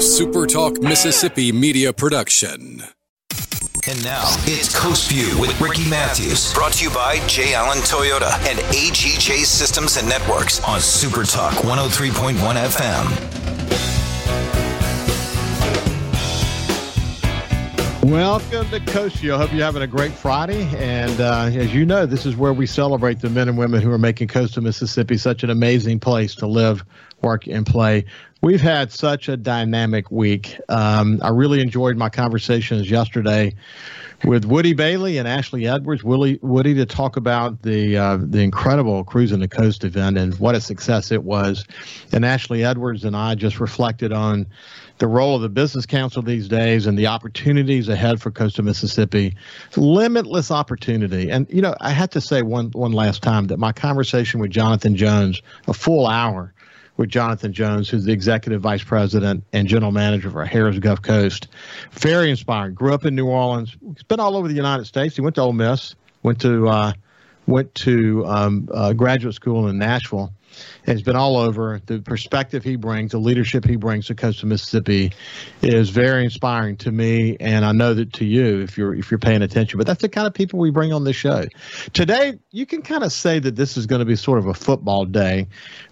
a Super Talk Mississippi media production. And now it's Coast View with Ricky Matthews, brought to you by J. Allen Toyota and AGJ Systems and Networks on Super Talk 103.1 FM. Welcome to Coast I hope you're having a great Friday. And uh, as you know, this is where we celebrate the men and women who are making coastal Mississippi such an amazing place to live, work, and play. We've had such a dynamic week. Um, I really enjoyed my conversations yesterday with Woody Bailey and Ashley Edwards. Woody, Woody to talk about the uh, the incredible Cruising the Coast event and what a success it was, and Ashley Edwards and I just reflected on the role of the Business Council these days and the opportunities ahead for coastal Mississippi. Limitless opportunity. And, you know, I had to say one, one last time that my conversation with Jonathan Jones, a full hour with Jonathan Jones, who's the executive vice president and general manager for Harrah's Gulf Coast, very inspiring. Grew up in New Orleans. He's been all over the United States. He went to Ole Miss, went to, uh, went to um, uh, graduate school in Nashville has been all over. The perspective he brings, the leadership he brings to coastal Mississippi, is very inspiring to me, and I know that to you if you're if you're paying attention. But that's the kind of people we bring on the show. Today, you can kind of say that this is going to be sort of a football day,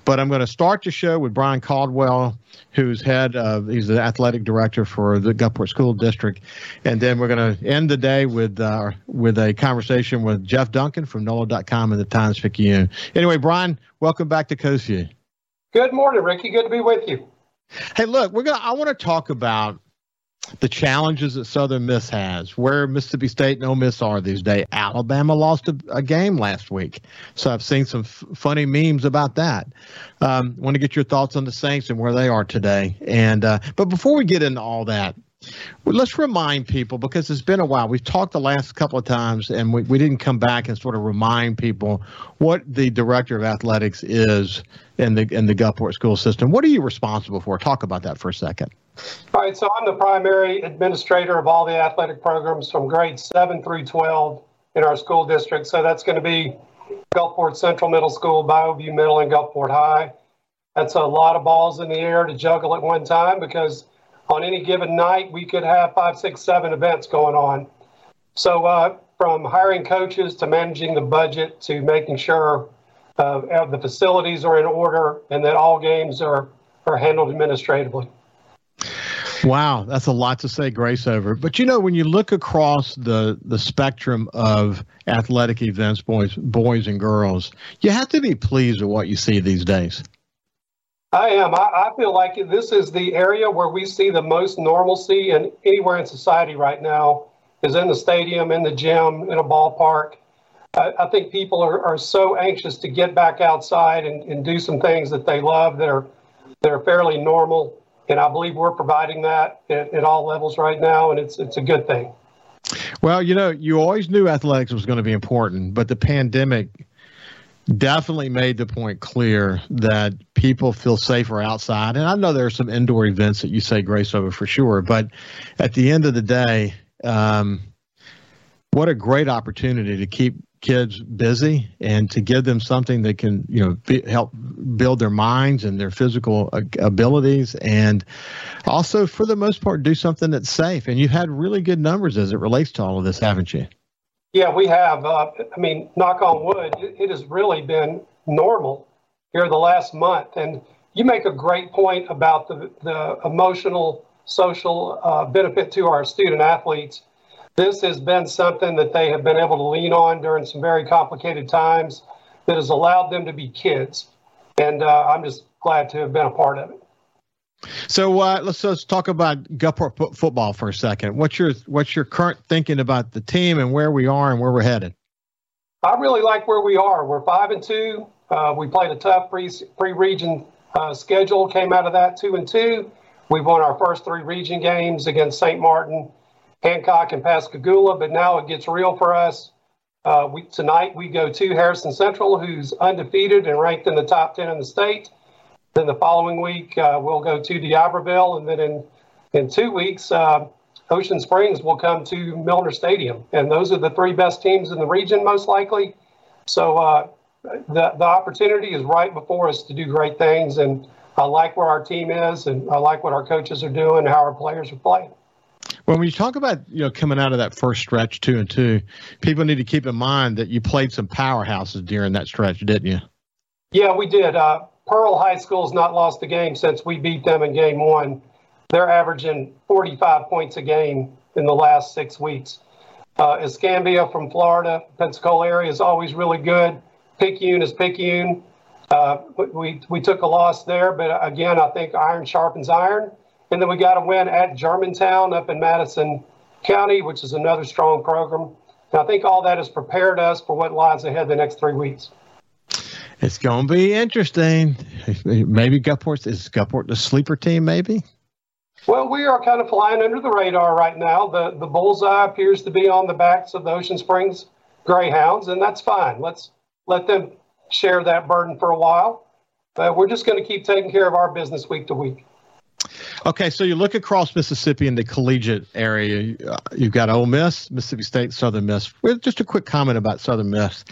but I'm going to start the show with Brian Caldwell, who's head of he's the athletic director for the Gulfport School District, and then we're going to end the day with uh, with a conversation with Jeff Duncan from NOLA.com and the Times Picayune. Anyway, Brian, welcome back to Coast View. Good morning, Ricky. Good to be with you. Hey, look, we're gonna. I want to talk about the challenges that Southern Miss has, where Mississippi State and Ole Miss are these days. Alabama lost a, a game last week, so I've seen some f- funny memes about that. Um, want to get your thoughts on the Saints and where they are today. And uh, but before we get into all that, well, let's remind people because it's been a while. We've talked the last couple of times, and we, we didn't come back and sort of remind people what the director of athletics is in the in the Gulfport school system. What are you responsible for? Talk about that for a second. All right, so I'm the primary administrator of all the athletic programs from grade 7 through 12 in our school district. So that's going to be Gulfport Central Middle School, Bayou Middle, and Gulfport High. That's a lot of balls in the air to juggle at one time because on any given night we could have five, six, seven events going on. So uh, from hiring coaches to managing the budget to making sure uh, the facilities are in order and that all games are, are handled administratively. Wow, that's a lot to say grace over. But you know, when you look across the the spectrum of athletic events, boys boys and girls, you have to be pleased with what you see these days. I am. I, I feel like this is the area where we see the most normalcy and anywhere in society right now is in the stadium, in the gym, in a ballpark. I, I think people are, are so anxious to get back outside and, and do some things that they love that are that are fairly normal and I believe we're providing that at, at all levels right now, and it's it's a good thing. Well, you know, you always knew athletics was going to be important, but the pandemic definitely made the point clear that people feel safer outside. And I know there are some indoor events that you say grace over for sure, but at the end of the day, um, what a great opportunity to keep kids busy and to give them something that can you know be, help build their minds and their physical abilities and also for the most part do something that's safe and you've had really good numbers as it relates to all of this haven't you yeah we have uh, i mean knock on wood it, it, has really been normal here the last month and you make a great point about the, the emotional social uh, benefit to our student athletes this has been something that they have been able to lean on during some very complicated times that has allowed them to be kids. And uh, I'm just glad to have been a part of it. So uh, let's let's talk about Gulfport football for a second. What's your what's your current thinking about the team and where we are and where we're headed? I really like where we are. We're five and two. Uh, we played a tough pre pre region uh, schedule. Came out of that two and two. We've won our first three region games against St. Martin Hancock and Pascagoula, but now it gets real for us. Uh, we, tonight we go to Harrison Central, who's undefeated and ranked in the top 10 in the state. Then the following week uh, we'll go to D'Iberville, and then in in two weeks uh, Ocean Springs will come to Milner Stadium, and those are the three best teams in the region, most likely. So uh, the the opportunity is right before us to do great things, and I like where our team is, and I like what our coaches are doing, how our players are playing. When we talk about you know coming out of that first stretch two and two, people need to keep in mind that you played some powerhouses during that stretch, didn't you? Yeah, we did. Uh, Pearl High School's not lost a game since we beat them in game one. They're averaging 45 points a game in the last six weeks. Uh, Escambia from Florida, Pensacola area is always really good. Picayune is Picayune. Uh, we, we took a loss there, but again, I think iron sharpens iron. And then we got a win at Germantown up in Madison County, which is another strong program. And I think all that has prepared us for what lies ahead the next three weeks. It's going to be interesting. Maybe Gulfport is Gulfport the sleeper team, maybe? Well, we are kind of flying under the radar right now. The the bullseye appears to be on the backs of the Ocean Springs Greyhounds, and that's fine. Let's let them share that burden for a while. But we're just going to keep taking care of our business week to week. Okay, so you look across Mississippi in the collegiate area. You've got Ole Miss, Mississippi State, Southern Miss. With just a quick comment about Southern Miss.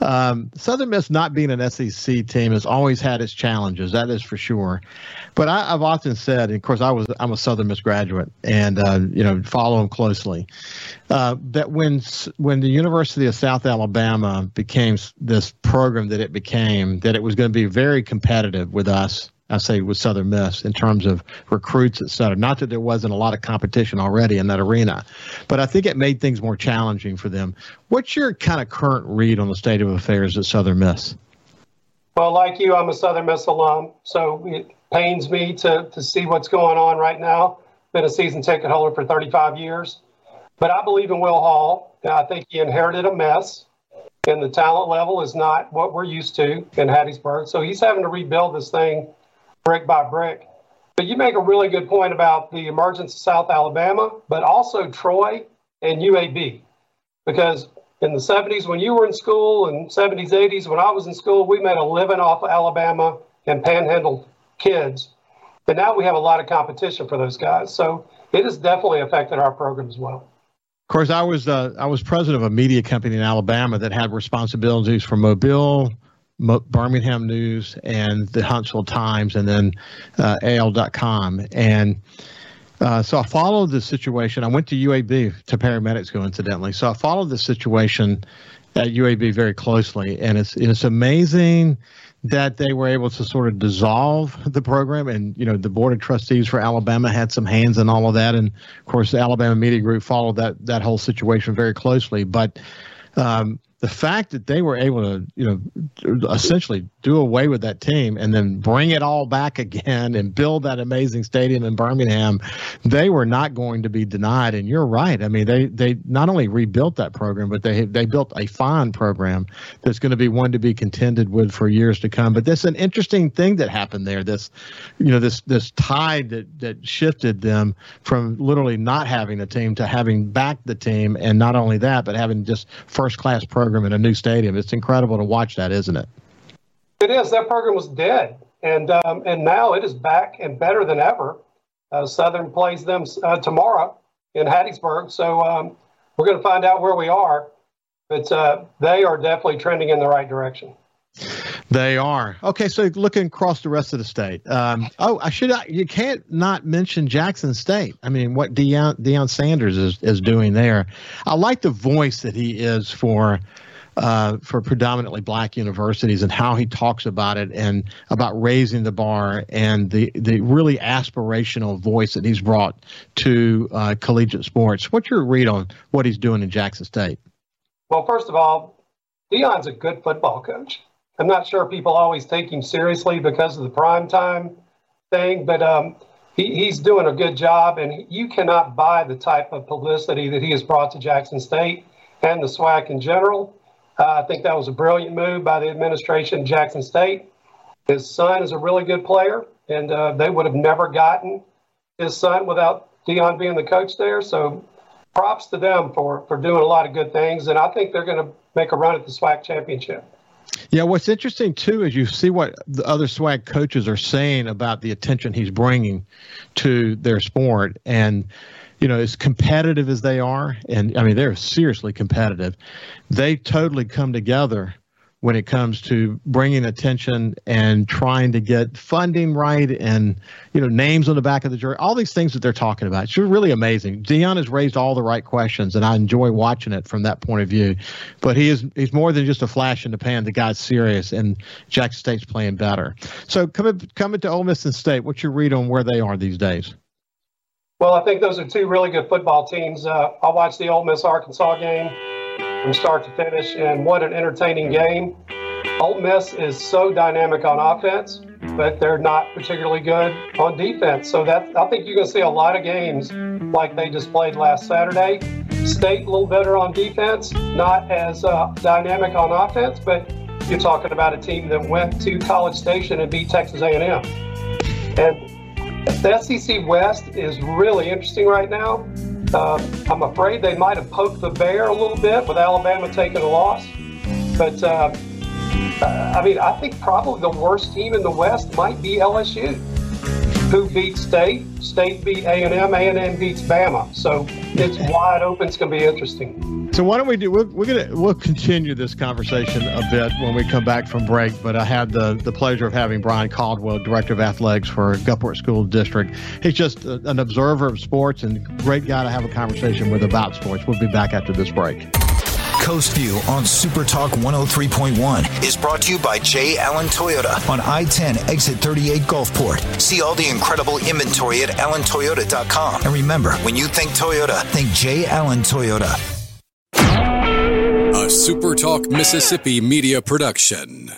Um, Southern Miss not being an SEC team has always had its challenges. That is for sure. But I, have often said, and of course, I was I'm a Southern Miss graduate, and uh, you know follow them closely. Uh, that when when the University of South Alabama became this program that it became, that it was going to be very competitive with us I say with Southern Miss in terms of recruits, et cetera. Not that there wasn't a lot of competition already in that arena, but I think it made things more challenging for them. What's your kind of current read on the state of affairs at Southern Miss? Well, like you, I'm a Southern Miss alum, so it pains me to, to see what's going on right now. Been a season ticket holder for 35 years, but I believe in Will Hall. I think he inherited a mess, and the talent level is not what we're used to in Hattiesburg. So he's having to rebuild this thing brick by brick. But you make a really good point about the emergence of South Alabama, but also Troy and UAB. Because in the 70s, when you were in school, and 70s, 80s, when I was in school, we made a living off of Alabama and panhandle kids. And now we have a lot of competition for those guys. So it has definitely affected our program as well. Of course, I was uh, I was president of a media company in Alabama that had responsibilities for Mobile, Birmingham News and the Huntsville Times, and then uh, AL.com. And uh, so I followed the situation. I went to UAB to paramedic school, incidentally. So I followed the situation at UAB very closely, and it's it's amazing that they were able to sort of dissolve the program and you know the board of trustees for alabama had some hands in all of that and of course the alabama media group followed that that whole situation very closely but um, the fact that they were able to, you know, essentially do away with that team and then bring it all back again and build that amazing stadium in Birmingham, they were not going to be denied. And you're right. I mean, they they not only rebuilt that program, but they they built a fine program that's going to be one to be contended with for years to come. But that's an interesting thing that happened there. This, you know, this this tide that that shifted them from literally not having a team to having back the team, and not only that, but having just first class program program in a new stadium. It's incredible to watch that, isn't it? It is. That program was dead, and um, and now it is back and better than ever. Uh, Southern plays them uh, tomorrow in Hattiesburg, so um, we're going to find out where we are. But uh, they are definitely trending in the right direction. They are okay. So looking across the rest of the state. Um, oh, I should. You can't not mention Jackson State. I mean, what Deion, Deion Sanders is is doing there. I like the voice that he is for uh, for predominantly black universities and how he talks about it and about raising the bar and the, the really aspirational voice that he's brought to uh, collegiate sports. What's your read on what he's doing in Jackson State? Well, first of all, Deion's a good football coach. I'm not sure people always take him seriously because of the prime time thing, but um, he, he's doing a good job, and you cannot buy the type of publicity that he has brought to Jackson State and the SWAC in general. Uh, I think that was a brilliant move by the administration Jackson State. His son is a really good player, and uh, they would have never gotten his son without Deion being the coach there. So props to them for, for doing a lot of good things. And I think they're going to make a run at the SWAC championship. Yeah, what's interesting too is you see what the other SWAC coaches are saying about the attention he's bringing to their sport. And you know, as competitive as they are, and I mean, they're seriously competitive, they totally come together when it comes to bringing attention and trying to get funding right and you know names on the back of the jury all these things that they're talking about. It's really amazing. Deion has raised all the right questions and i enjoy watching it from that point of view. But he is he's more than just a flash in the pan. The guy's serious and jackson state's playing better. So coming coming to Ole Miss and state. What's your read on where they are these days? Well i think those are two really good football teams. Uh, i watched the Ole Miss arkansas game from start to finish. And what an entertaining game. Ole Miss is so dynamic on offense, but they're not particularly good on defense. So that I think you're going to see a lot of games like they just played last Saturday. State a little better on defense, not as uh, dynamic on offense, but you're talking about a team that went to College Station and beat Texas A&M. And the SEC West is really interesting right now. Uh, I'm afraid they might have poked the bear a little bit with Alabama taking a loss. But uh, I mean, I think probably the worst team in the West might be LSU, who beats State. State beat A&M. A&M beats Bama. So it's wide open. It's going to be interesting. So why don't we do? We're, we're gonna we'll continue this conversation a bit when we come back from break. But I had the the pleasure of having Brian Caldwell, director of athletics for Gulfport School District. He's just a, an observer of sports and great guy to have a conversation with about sports. We'll be back after this break. Coast View on Super Talk 103.1 is brought to you by J. Allen Toyota on I 10 exit 38 Gulfport. See all the incredible inventory at allentoyota.com. And remember, when you think Toyota, think J. Allen Toyota. A Super Talk Mississippi media production.